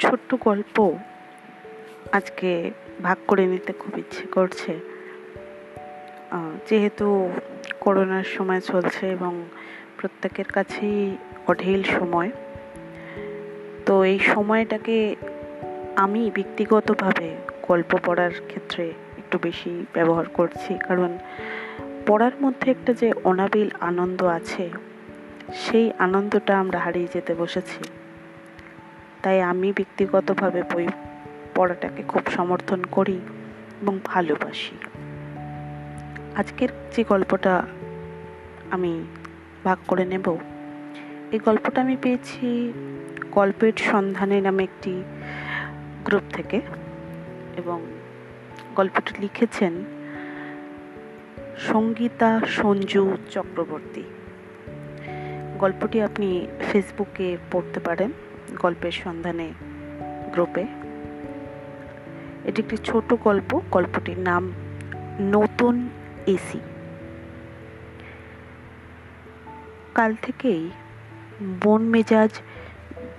ছোট্ট গল্প আজকে ভাগ করে নিতে খুব ইচ্ছে করছে। যেহেতু করোনার সময় চলছে এবং প্রত্যেকের কাছেই অঢেল সময়, তো এই সময়টাকে আমি ব্যক্তিগতভাবে গল্প পড়ার ক্ষেত্রে একটু বেশি ব্যবহার করছি। কারণ পড়ার মধ্যে একটা যে অনাবিল আনন্দ আছে, সেই আনন্দটা আমরা হারিয়ে যেতে বসেছি। তাই আমি ব্যক্তিগতভাবে বই পড়াটাকে খুব সমর্থন করি এবং ভালোবাসি। আজকের যে গল্পটা আমি ভাগ করে নেব, এই গল্পটা আমি পেয়েছি গল্পের সন্ধানে নামে একটি গ্রুপ থেকে এবং গল্পটি লিখেছেন সঙ্গীতা সঞ্জু চক্রবর্তী। গল্পটি আপনি ফেসবুকে পড়তে পারেন। গল্পের সন্ধানে গ্রুপে। এটি একটি ছোট গল্প, গল্পটির নাম নতুন এসি কাল থেকেই মন মেজাজ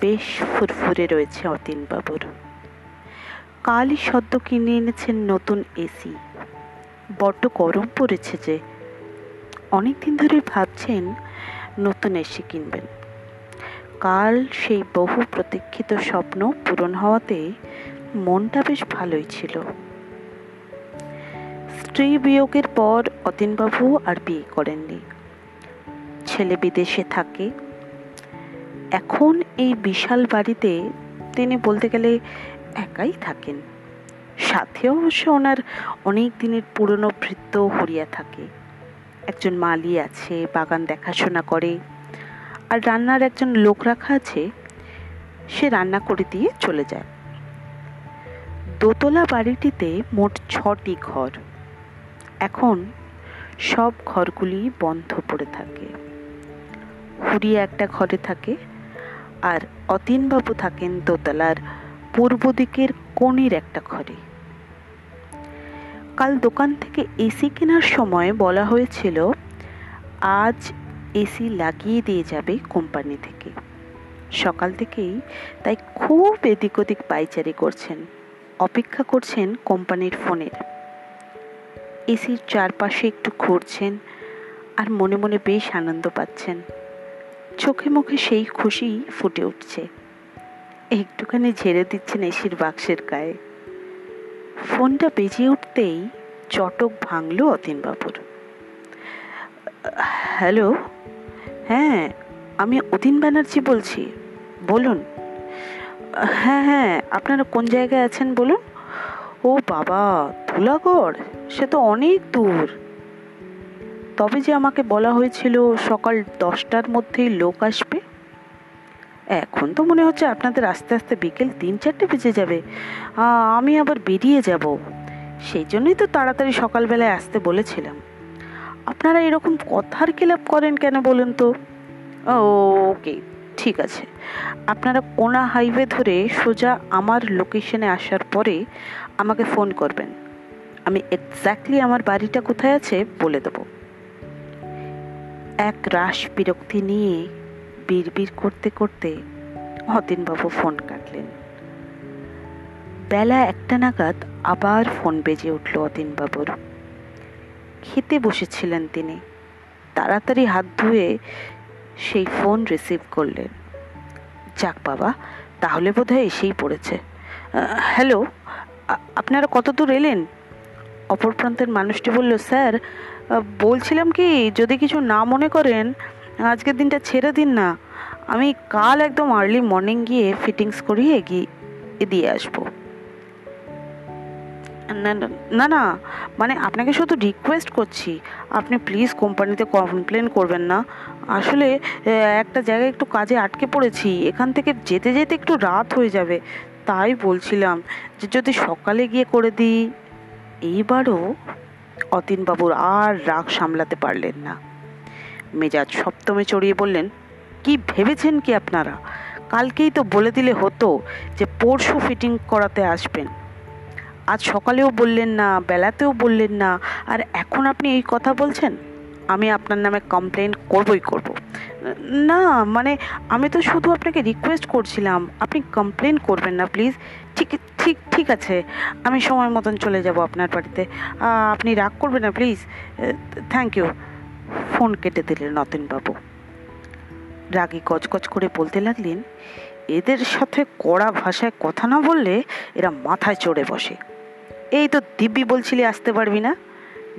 বেশ ফুরফুরে রয়েছে অতীনবাবুর কালই সদ্য কিনে এনেছেন নতুন এসি বড্ড গরম পড়েছে যে অনেক দিন ধরে ভাবছেন নতুন এসি কিনবেন। কাল সেই বহু প্রতীক্ষিত স্বপ্ন পূরণ হওয়াতে মনটা বেশ ভালোই ছিল। স্ত্রী বিয়োগের পর অতীনবাবু আর বিয়ে করেননি। ছেলে বিদেশে থাকে। এখন এই বিশাল বাড়িতে তিনি বলতে গেলে একাই থাকেন। সাথে অবশ্য ওনার অনেক দিনের পুরনো ভৃত্য হরিয়া থাকে। একজন মালি আছে, বাগান দেখাশোনা করে। আর রান্নার একজন লোক রাখা আছে, সে রান্না করে দিয়ে চলে যায়। দোতলা বাড়িটিতে মোট ছটি ঘর। এখন সব ঘরগুলি বন্ধ পড়ে থাকে। হুড়িয়া একটা ঘরে থাকে আর অতীনবাবু থাকেন দোতলার পূর্ব দিকের কোণের একটা ঘরে। কাল দোকান থেকে এসি কেনার সময় বলা হয়েছিল, আজ এসি লাগিয়ে দিয়ে যাবে কোম্পানি থেকে। সকাল থেকেই তাই খুব এদিক ওদিক পাইচারি করছেন। অপেক্ষা করছেন কোম্পানির ফোনের। এসির চারপাশে একটু ঘুরছেন আর মনে মনে বেশ আনন্দ পাচ্ছেন। চোখে মুখে সেই খুশি ফুটে উঠছে। একটুখানি ঝেড়ে দিচ্ছেন এসির বাক্সের গায়ে। ফোনটা বেজে উঠতেই চটক ভাঙল অতীনবাবুর। হ্যালো হ্যাঁ আমি অতীন ব্যানার্জি বলছি। বলুন। হ্যাঁ হ্যাঁ আপনারা কোন জায়গায় আছেন বলুন? ও বাবা, ধুলাগড়? সে তো অনেক দূর। তবে যে আমাকে বলা হয়েছিল সকাল দশটার মধ্যেই লোক আসবে? এখন তো মনে হচ্ছে আপনাদের আস্তে আস্তে বিকেল তিন চারটে বেজে যাবে। আমি আবার বেরিয়ে যাব। সেই জন্যই তো তাড়াতাড়ি সকালবেলায় আসতে বলেছিলাম। আপনারা এরকম কথার খেলাপ করেন কেন বলুন তো? ওকে ঠিক আছে। আপনারা কোনা হাইওয়ে ধরে সোজা আমার লোকেশনে আসার পরে আমাকে ফোন করবেন। আমি এক্স্যাক্টলি আমার বাড়িটা কোথায় আছে বলে দেবো। এক রাস বিরক্তি নিয়ে বিড়বিড় করতে করতে হতিনবাবু ফোন কাটলেন। বেলা একটা নাগাদ আবার ফোন বেজে উঠল অতীনবাবুর খেতে বসেছিলেন তিনি। তাড়াতাড়ি হাত ধুয়ে সেই ফোন রিসিভ করলেন। যাক বাবা, তাহলে বোধহয় এসেই পড়েছে। হ্যালো আপনারা কত দূর এলেন? অপর প্রান্তের মানুষটি বলল, স্যার বলছিলাম কি, যদি কিছু না মনে করেন, আজকের দিনটা ছেড়ে দিন না। আমি কাল একদম আর্লি মর্নিং গিয়ে ফিটিংস করিয়ে এগিয়ে দিয়ে আসব। না না মানে আপনাকে শুধু রিকোয়েস্ট করছি, আপনি প্লিজ কোম্পানিতে কমপ্লেন করবেন না। আসলে একটা জায়গায় একটু কাজে আটকে পড়েছি, এখান থেকে যেতে যেতে একটু রাত হয়ে যাবে, তাই বলছিলাম যে যদি সকালে গিয়ে করে দিই, এইবারও অতীনবাবুর আর রাগ সামলাতে পারলেন না। মেজাজ সপ্তমে চড়িয়ে বললেন, কি ভেবেছেন কি আপনারা? কালকেই তো বলে দিলে হতো যে পরশু ফিটিং করাতে আসবেন। আজ সকালেও বললেন না, বেলাতেও বললেন না। আর এখন আপনি এই কথা বলছেন, আমি আপনার নামে কমপ্লেন করবই করব। না মানে আমি তো শুধু আপনাকে রিকোয়েস্ট করছিলাম, আপনি কমপ্লেন করবেন না প্লিজ ঠিক ঠিক ঠিক আছে, আমি সময় মতন চলে যাব আপনার বাড়িতে। আপনি রাগ করবেন না প্লিজ থ্যাংক ইউ ফোন কেটে দিলেন নতেনবাবু রাগী গজগজ করে বলতে লাগলেন, এদের সাথে কড়া ভাষায় কথা না বললে এরা মাথায় চড়ে বসে। এই তো দিব্যি বলছিলি আসতে পারবি না?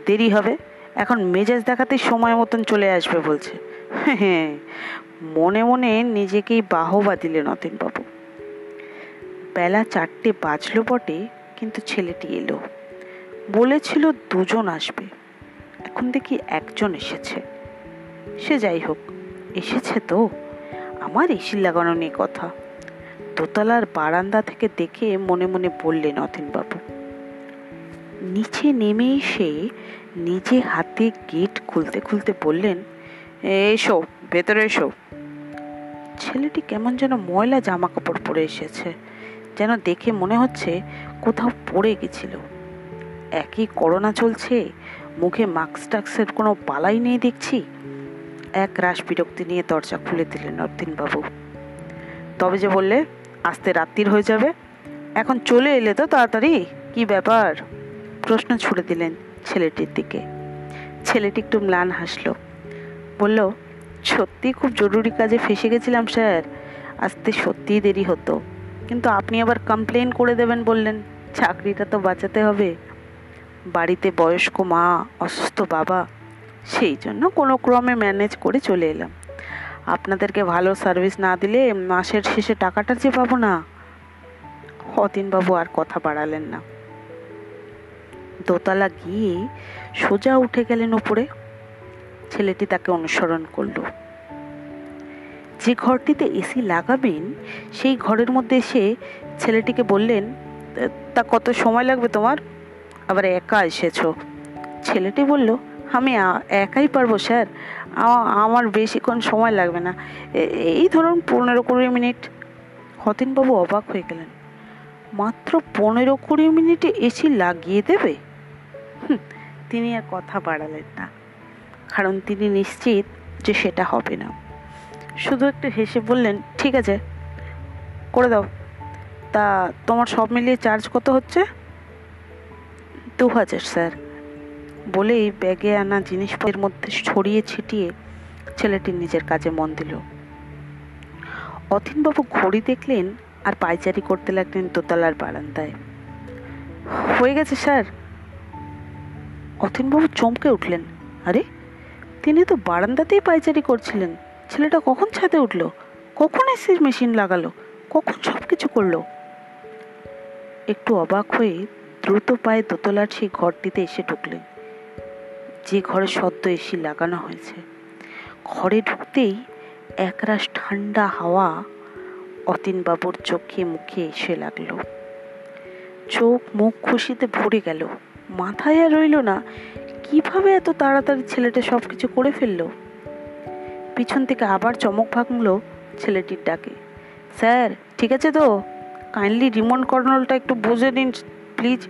দেরি হবে। এখন মেজাজ দেখাতে সময় মতন চলে আসবে বলছে। হ্যাঁ মনে মনে নিজেকেই বাহবা দিলেন অতীনবাবু বেলা চারটে বাজলো বটে, কিন্তু ছেলেটি এলো। বলেছিল দুজন আসবে। এখন দেখি একজন এসেছে। সে যাই হোক, এসেছে তো। আমার এসি লাগানো নিয়ে কথা। দোতলার বারান্দা থেকে দেখে মনে মনে বললেন অতীনবাবু নিচে নেমে এসে নিজে হাতে গেট খুলতে খুলতে বললেন, এসো, ভেতরে এসো। ছেলেটি কেমন যেন ময়লা জামা কাপড় পরে এসেছে, যেন দেখে মনে হচ্ছে কোথাও পড়ে গেছিল। একই করোনা চলছে, মুখে মাস্ক টাক্সের কোনো পালাই নেই দেখছি। এক রাস বিরক্তি নিয়ে দরজা খুলে দিলেন বাবু তবে যে বললে, আসতে রাত্রির হয়ে যাবে। এখন চলে এলে তো তাড়াতাড়ি, কি ব্যাপার? প্রশ্ন ছুড়ে দিলেন ছেলেটির দিকে। ছেলেটি একটু ম্লান হাসল। বলল, সত্যি খুব জরুরি কাজে ফেসে গেছিলাম, স্যার। আসতে সত্যিই দেরি হতো। কিন্তু আপনি আবার কমপ্লেন করে দেবেন বললেন, চাকরিটা তো বাঁচাতে হবে। বাড়িতে বয়স্ক মা, অসুস্থ বাবা, সেই জন্য কোনো ক্রমে ম্যানেজ করে চলে এলাম। আপনাদেরকে ভালো সার্ভিস না দিলে মাসের শেষে টাকাটা যে পাবো না? অতীনবাবু আর কথা বাড়ালেন না। দোতলা গিয়ে সোজা উঠে গেলেন উপরে। ছেলেটি তাকে অনুসরণ করল। যে ঘরটিতে এসি লাগাবেন, সেই ঘরের মধ্যে এসে ছেলেটিকে বললেন, তা কত সময় লাগবে তোমার? আবার একা এসেছ? ছেলেটি বলল, আমি একাই পারব স্যার। আমার বেশিক্ষণ সময় লাগবে না। এই ধরুন পনেরো কুড়ি মিনিট। হতিনবাবু অবাক হয়ে গেলেন। মাত্র পনেরো কুড়ি মিনিটে এসি লাগিয়ে দেবে? তিনি আর কথা বাড়ালেন না। কারণ তিনি নিশ্চিত যে সেটা হবে না। শুধু একটু হেসে বললেন, ঠিক আছে, করে দাও। তা তোমার সব মিলিয়ে চার্জ কত হচ্ছে? দু হাজার, স্যার। বলেই ব্যাগে আনা জিনিসপত্রের মধ্যে ছড়িয়ে ছিটিয়ে ছেলেটি নিজের কাজে মন দিল। অথিনবাবু ঘড়ি দেখলেন আর পাইচারি করতে লাগলেন দোতলার বারান্দায়। হয়ে গেছে, স্যার। অথিনবাবু চমকে উঠলেন। আরে, তিনি তো বারান্দাতেই পাইচারি করছিলেন। ছেলেটা কখন ছাদে উঠল? কখন এসির মেশিন লাগালো? কখন সব কিছু করল? একটু অবাক হয়ে দ্রুত পায়ে দোতলার সেই ঘরটিতে এসে ঢুকলেন। যে ঘরে সদ্য এসি লাগানো হয়েছে। ঘরে ঢুকতেই একরাশ ঠান্ডা হাওয়া অতীনবাবুর চোখে মুখে এসে লাগল। চোখ মুখ খুশিতে ভরে গেল। মাথায় আর রইল না। কীভাবে এত তাড়াতাড়ি ছেলেটা সব কিছু করে ফেলল? পিছন থেকে আবার চমক ভাঙলো ছেলেটির ডাকে। স্যার, ঠিক আছে তো? কাইন্ডলি রিমোট কর্নলটা একটু বুঝে নিন, প্লিজ।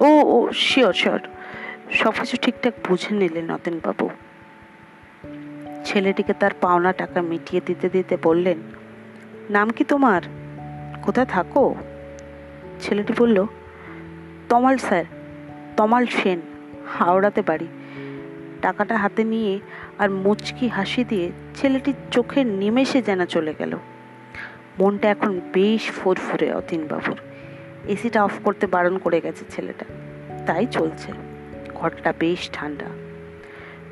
ও ও, শিওর শিওর। সব কিছু ঠিকঠাক বুঝে নিলেন নতেনবাবু। ছেলেটিকে তার পাওনা টাকা মিটিয়ে দিতে দিতে বললেন, নাম কি তোমার? কোথায় থাকো? ছেলেটি বলল, তমাল, স্যার। তমাল সেন, হাওড়াতে বাড়ি টাকাটা হাতে নিয়ে আর মুচকি হাসি দিয়ে ছেলেটির চোখের নিমেষে যেন চলে গেল। মনটা এখন বেশ ফুরফুরে অতীনবাবুর। এসিটা অফ করতে বারণ করে গেছে ছেলেটা। তাই চলছে। ঘরটা বেশ ঠান্ডা।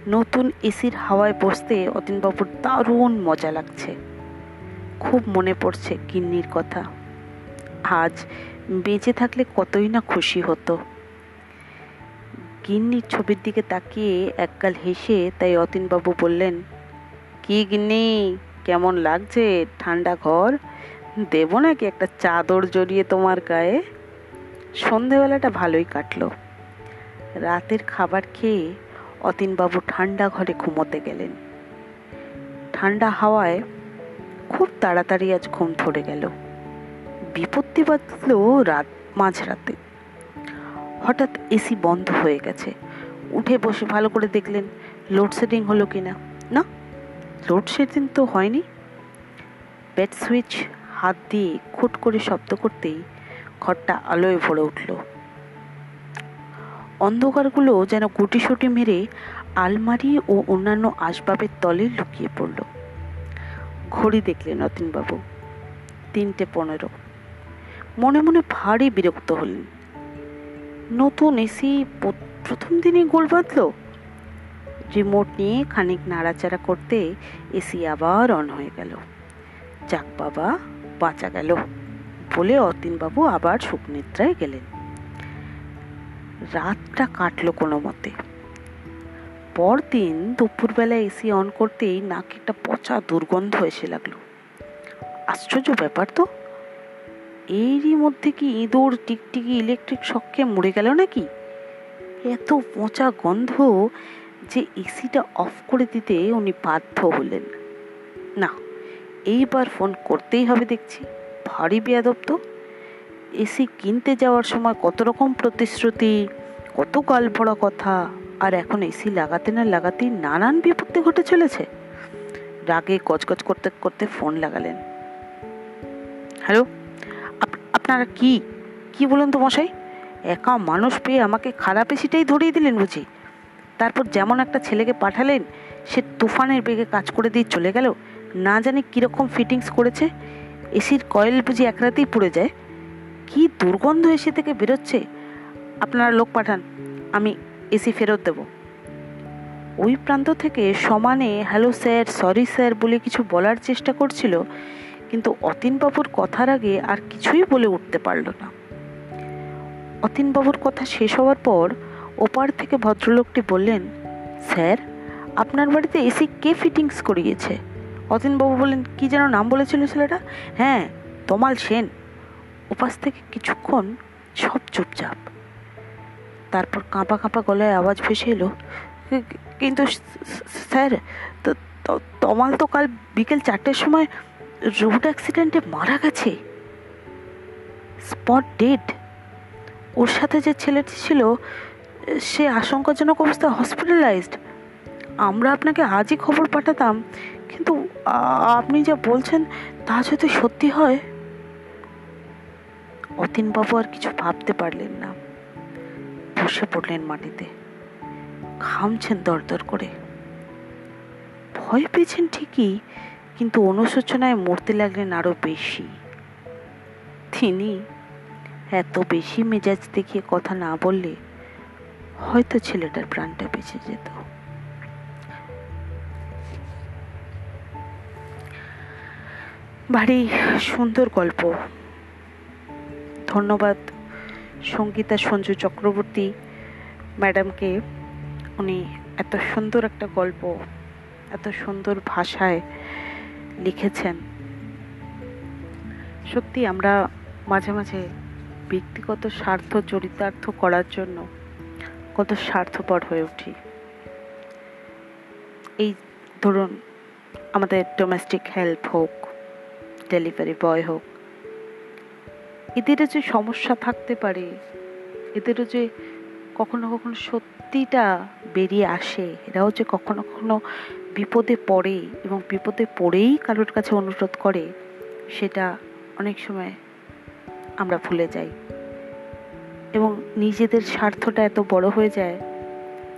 নতুন এসির হাওয়ায় বসতে অতীনবাবুর দারুণ মজা লাগছে। খুব মনে পড়ছে গিন্নির কথা। আজ বেঁচে থাকলে কতই না খুশি হতো। গিন্নির ছবির দিকে তাকিয়ে একগাল হেসে তাই অতীনবাবু বললেন, কি গিন্নি, কেমন লাগছে? ঠান্ডা ঘর? দেব নাকি একটা চাদর জড়িয়ে তোমার গায়ে? সন্ধেবেলাটা ভালোই কাটলো। রাতের খাবার খেয়ে অতীনবাবু ঠান্ডা ঘরে ঘুমোতে গেলেন। ঠান্ডা হাওয়ায় খুব তাড়াতাড়ি আজ ঘুম ধরে গেল। বিপত্তি বাঁধল রাত মাঝরাতে। হঠাৎ এসি বন্ধ হয়ে গেছে। উঠে বসে ভালো করে দেখলেন লোডশেডিং হলো কিনা। না, লোডশেডিং তো হয়নি। বেড সুইচ হাত দিয়ে খুট করে শব্দ করতেই ঘরটা আলোয় ভরে উঠল। অন্ধকারগুলো যেন গুটিসুটি মেরে আলমারি ও অন্যান্য আসবাবের তলে লুকিয়ে পড়ল। ঘড়ি দেখলেন অতীনবাবু তিনটে পনেরো। মনে মনে ভারী বিরক্ত হলেন। নতুন এসি প্রথম দিনই গোল বাঁধল। রিমোট নিয়ে খানিক নাড়াচাড়া করতে এসি আবার অন হয়ে গেল। যাক বাবা, বাঁচা গেল বলে অতীনবাবু আবার সুখনিদ্রায় গেলেন। রাতটা কাটলো কোনো মতে। পরদিন দুপুরবেলা এসি অন করতেই নাকে একটা পচা দুর্গন্ধ এসে লাগল। আশ্চর্য ব্যাপার তো। এরই মধ্যে কি ইঁদুর টিকটিকি ইলেকট্রিক শককে মরে গেল নাকি? এত পচা গন্ধ যে এসিটা অফ করে দিতে উনি বাধ্য হলেন। না, এইবার ফোন করতেই হবে দেখছি। ভারী বেয়াদব তো। এসি কিনতে যাওয়ার সময় কত রকম প্রতিশ্রুতি, কত গাল ভরা কথা, আর এখন এসি লাগাতে না লাগাতেই নানান বিপত্তি ঘটে চলেছে। রাগে গজগজ করতে করতে ফোন লাগালেন। হ্যালো? আপনারা কি? কি বলুন তো মশাই? একা মানুষ পেয়ে আমাকে খারাপ এসিটাই ধরিয়ে দিলেন বুঝি। তারপর যেমন একটা ছেলেকে পাঠালেন, সে তুফানের বেগে কাজ করে দিয়ে চলে গেল। না জানি কীরকম ফিটিংস করেছে। এসির কয়েল বুঝি এক রাতেই পুড়ে যায়। কি দুর্গন্ধ এসি থেকে বেরোচ্ছে? আপনারা লোক পাঠান, আমি এসি ফেরত দেব। ওই প্রান্ত থেকে সমানে, হ্যালো স্যার, সরি স্যার বলে কিছু বলার চেষ্টা করছিল। কিন্তু অতীনবাবুর কথার আগে আর কিছুই বলে উঠতে পারল না। অতীনবাবুর কথা শেষ হওয়ার পর ওপার থেকে ভদ্রলোকটি বললেন, স্যার, আপনার বাড়িতে এসি কে ফিটিংস করিয়েছে? অতীনবাবু বললেন, কি যেন নাম বলেছিল ছেলেটা? হ্যাঁ তমাল সেন। ওপাশ থেকে কিছুক্ষণ সব চুপচাপ। তারপর কাঁপা কাঁপা গলায় আওয়াজ ভেসে এলো কিন্তু স্যার তমাল তো কাল বিকেল চারটের সময় রোড অ্যাক্সিডেন্টে মারা গেছে। Spot dead. ওর সাথে যে ছেলেটি ছিল, সে আশঙ্কাজনক অবস্থায় হসপিটালাইজড আমরা আপনাকে আজই খবর পাঠাতাম, কিন্তু আপনি যা বলছেন তা যদি সত্যি হয়, অতীনবাবু আর কিছু ভাবতে পারলেন না। বসে পড়লেন মাটিতে। ঘামছেন দরদর করে। ভয় পেয়েছেন ঠিকই কিন্তু অনুশোচনায় মরতে লাগলেন আরও বেশি। তিনি এত বেশি মেজাজ দেখিয়ে কথা না বললে হয়তো ছেলেটার প্রাণটা বেঁচে যেত। ভারী সুন্দর গল্প। ধন্যবাদ সঙ্গীতা সঞ্জু চক্রবর্তী ম্যাডামকে। উনি এত সুন্দর একটা গল্প, এত সুন্দর ভাষায় লিখেছেন। সত্যি আমরা মাঝে মাঝে ব্যক্তিগত স্বার্থ চরিতার্থ করার জন্য কত স্বার্থপর হয়ে উঠি। এই ধরুন আমাদের ডোমেস্টিক হেল্প হোক ডেলিভারি বয় হোক, এদেরও যে সমস্যা থাকতে পারে, এদেরও যে কখনো কখনো সত্যিটা বেরিয়ে আসে, এরাও যে কখনো কখনো বিপদে পড়ে এবং বিপদে পড়েই কারোর কাছে অনুরোধ করে, সেটা অনেক সময় আমরা ভুলে যাই। এবং নিজেদের স্বার্থটা এত বড় হয়ে যায়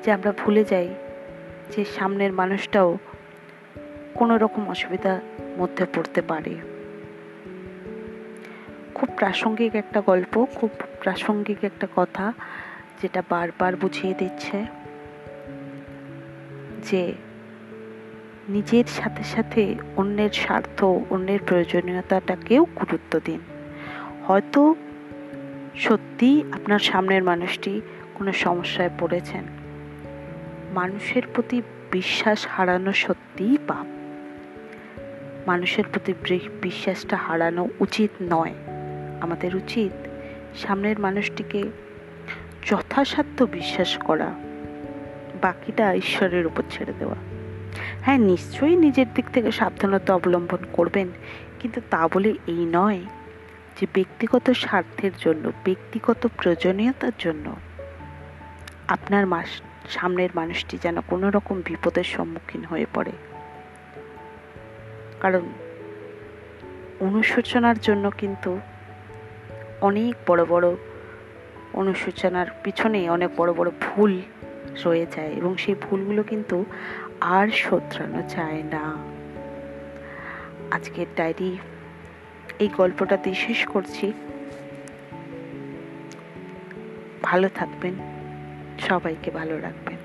যে আমরা ভুলে যাই যে সামনের মানুষটাও কোনো রকম অসুবিধার মধ্যে পড়তে পারে। খুব প্রাসঙ্গিক একটা গল্প, খুব প্রাসঙ্গিক একটা কথা, যেটা বারবার বুঝিয়ে দিচ্ছে যে নিজের সাথে সাথে অন্যের স্বার্থ, অন্যের প্রয়োজনীয়তাটাকেও গুরুত্ব দিন। হয়তো সত্যি আপনার সামনের মানুষটি কোনো সমস্যায় পড়েছেন। মানুষের প্রতি বিশ্বাস হারানো সত্যিই পাপ। মানুষের প্রতি বিশ্বাসটা হারানো উচিত নয়। আমাদের উচিত সামনের মানুষটিকে যথাসাধ্য বিশ্বাস করা। বাকিটা ঈশ্বরের উপর ছেড়ে দেওয়া। হ্যাঁ নিশ্চয়ই নিজের দিক থেকে সাবধানতা অবলম্বন করবেন। কিন্তু তা বলে এই নয় যে ব্যক্তিগত স্বার্থের জন্য, ব্যক্তিগত প্রয়োজনীয়তার জন্য আপনার মাস সামনের মানুষটি যেন কোনো রকম বিপদের সম্মুখীন হয়ে পড়ে। কারণ অনুশোচনার জন্য কিন্তু অনেক বড় বড় অনুশোচনার পিছনে অনেক বড় বড় ভুল রয়ে যায় এবং সেই ভুলগুলো কিন্তু আর শোধরানো যায় না। আজকের ডায়েরি, এই গল্পটাতেই শেষ করছি। ভালো থাকবেন, সবাইকে ভালো রাখবেন।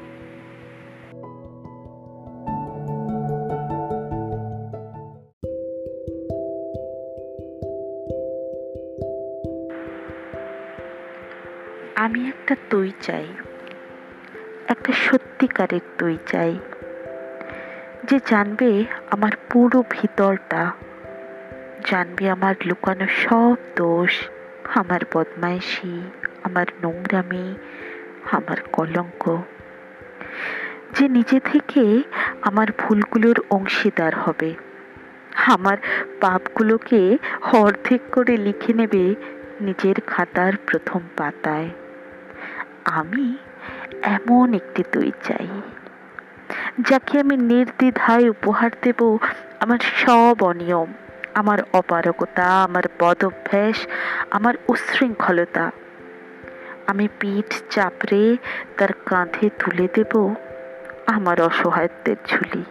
আমি একটা দই চাই, একটা সত্যিকারের দই চাই। যে জানবে আমার পুরো ভিতরটা, জানবে আমার লুকানো সব দোষ, আমার বদমাইশি, আমার নোংরামি, আমার কলঙ্ক। যে নিজে থেকে আমার ভুলগুলোর অংশীদার হবে, আমার পাপগুলোকে অর্ধেক করে লিখে নেবে নিজের খাতার প্রথম পাতায়। আমি এমন একটি দই চাই। যাকে আমি নির্দ্বিধায় উপহার দেব, আমার সব অনিয়ম, আমার অপারগতা, আমার বদভ্যাস আমার উশৃঙ্খলতা। আমি পিঠ চাপড়ে তার কাঁধে তুলে দেব আমার অসহায়ত্বের ঝুলি,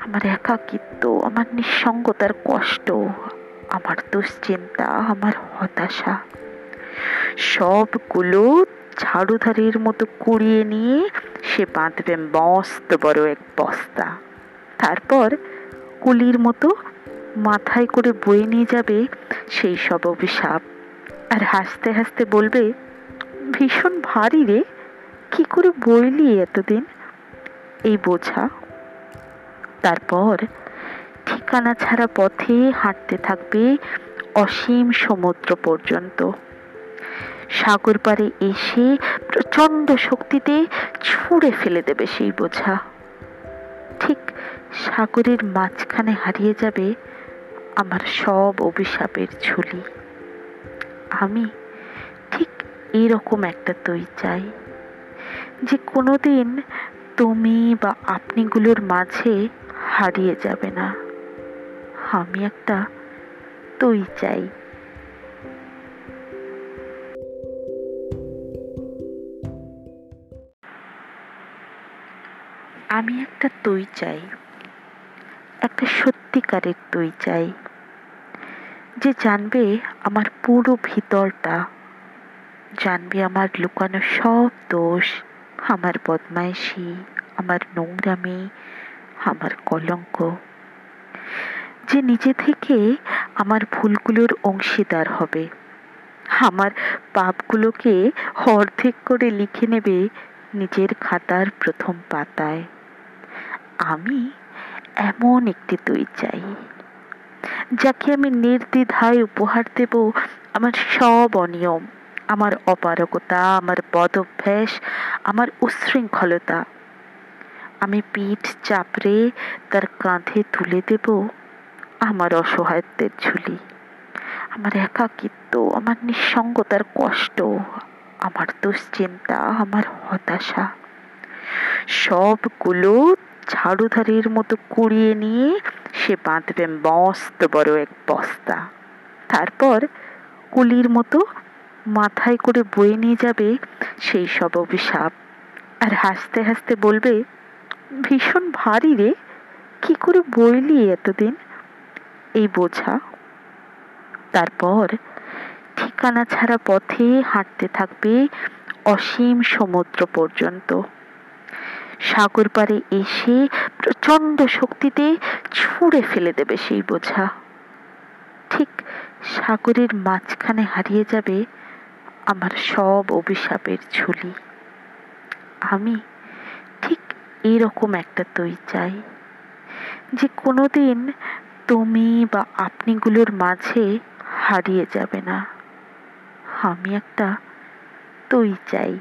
আমার একাকিত্ব, আমার নিঃসঙ্গতার কষ্ট, আমার দুশ্চিন্তা, আমার হতাশা। সবগুলো ঝাড়ুধারির মতো কুড়িয়ে নিয়ে সে বাঁধবে মস্ত বড় এক বস্তা। তারপর কুলির মতো মাথায় করে বয়ে নিয়ে যাবে সেই সব অভিশাপ। আর হাসতে হাসতে বলবে, ভীষণ ভারী রে, কি করে বইলি এতদিন? এই বোঝা। তারপর ঠিকানা ছাড়া পথে হাঁটতে থাকবে অসীম সমুদ্র পর্যন্ত। সাগর পারে এসে প্রচণ্ড শক্তিতে ছুঁড়ে ফেলে দেবে সেই বোঝা। ঠিক সাগরের মাঝখানে হারিয়ে যাবে আমার সব অভিশাপের ঝুলি। আমি ঠিক এরকম একটা তৈ চাই যে কোনোদিন তুমি বা আপনিগুলোর মাঝে হারিয়ে যাবে না। আমি একটা তৈ চাই। আমি একটা তৈ চাই, একটা সত্যিকারের তৈ চাই, যে জানবে আমার পুরো ভিতরটা, জানবে আমার লুকানো সব দোষ, আমার বদমাইশি, আমার নোংরামি, আমার কলঙ্ক। যে নিজে থেকে আমার ভুলগুলোর অংশীদার হবে, আমার পাপগুলোকে অর্ধেক করে লিখে নেবে নিজের খাতার প্রথম পাতায়। আমি এমন একটি দই চাই, যাকে আমি নির্দ্বিধায় উপহার দেব আমার সব অনিয়ম, আমার অপারগতা, আমার বদভ্যাস আমার উশৃঙ্খলতা আমি পিঠ চাপড়ে তার কাঁধে তুলে দেব আমার অসহায়ত্বের ঝুলি আমার একাকিত্ব, আমার নিঃসঙ্গতার কষ্ট, আমার দুশ্চিন্তা, আমার হতাশা। সবগুলো ঝাড়ুধারির মতো কুড়িয়ে নিয়ে সে বাঁধবে মস্ত বড় এক বস্তা। তারপর কুলির মতো মাথায় করে বয়ে নিয়ে যাবে সেই সব অভিশাপ। আর হাসতে হাসতে বলবে, ভীষণ ভারী রে, কি করে বইলি এতদিন? এই বোঝা। তারপর ঠিকানা ছাড়া পথে হাঁটতে থাকবে অসীম সমুদ্র পর্যন্ত। সাগর পারে এসে প্রচণ্ড শক্তিতে ছুঁড়ে ফেলে দেবে সেই বোঝা। ঠিক সাগরের মাঝখানে হারিয়ে যাবে আমার সব অভিশাপের ঝুলি। আমি ঠিক এরকম একটা তৈ চাই যে কোনোদিন তুমি বা আপনিগুলোর মাঝে হারিয়ে যাবে না। আমি একটা তৈ চাই।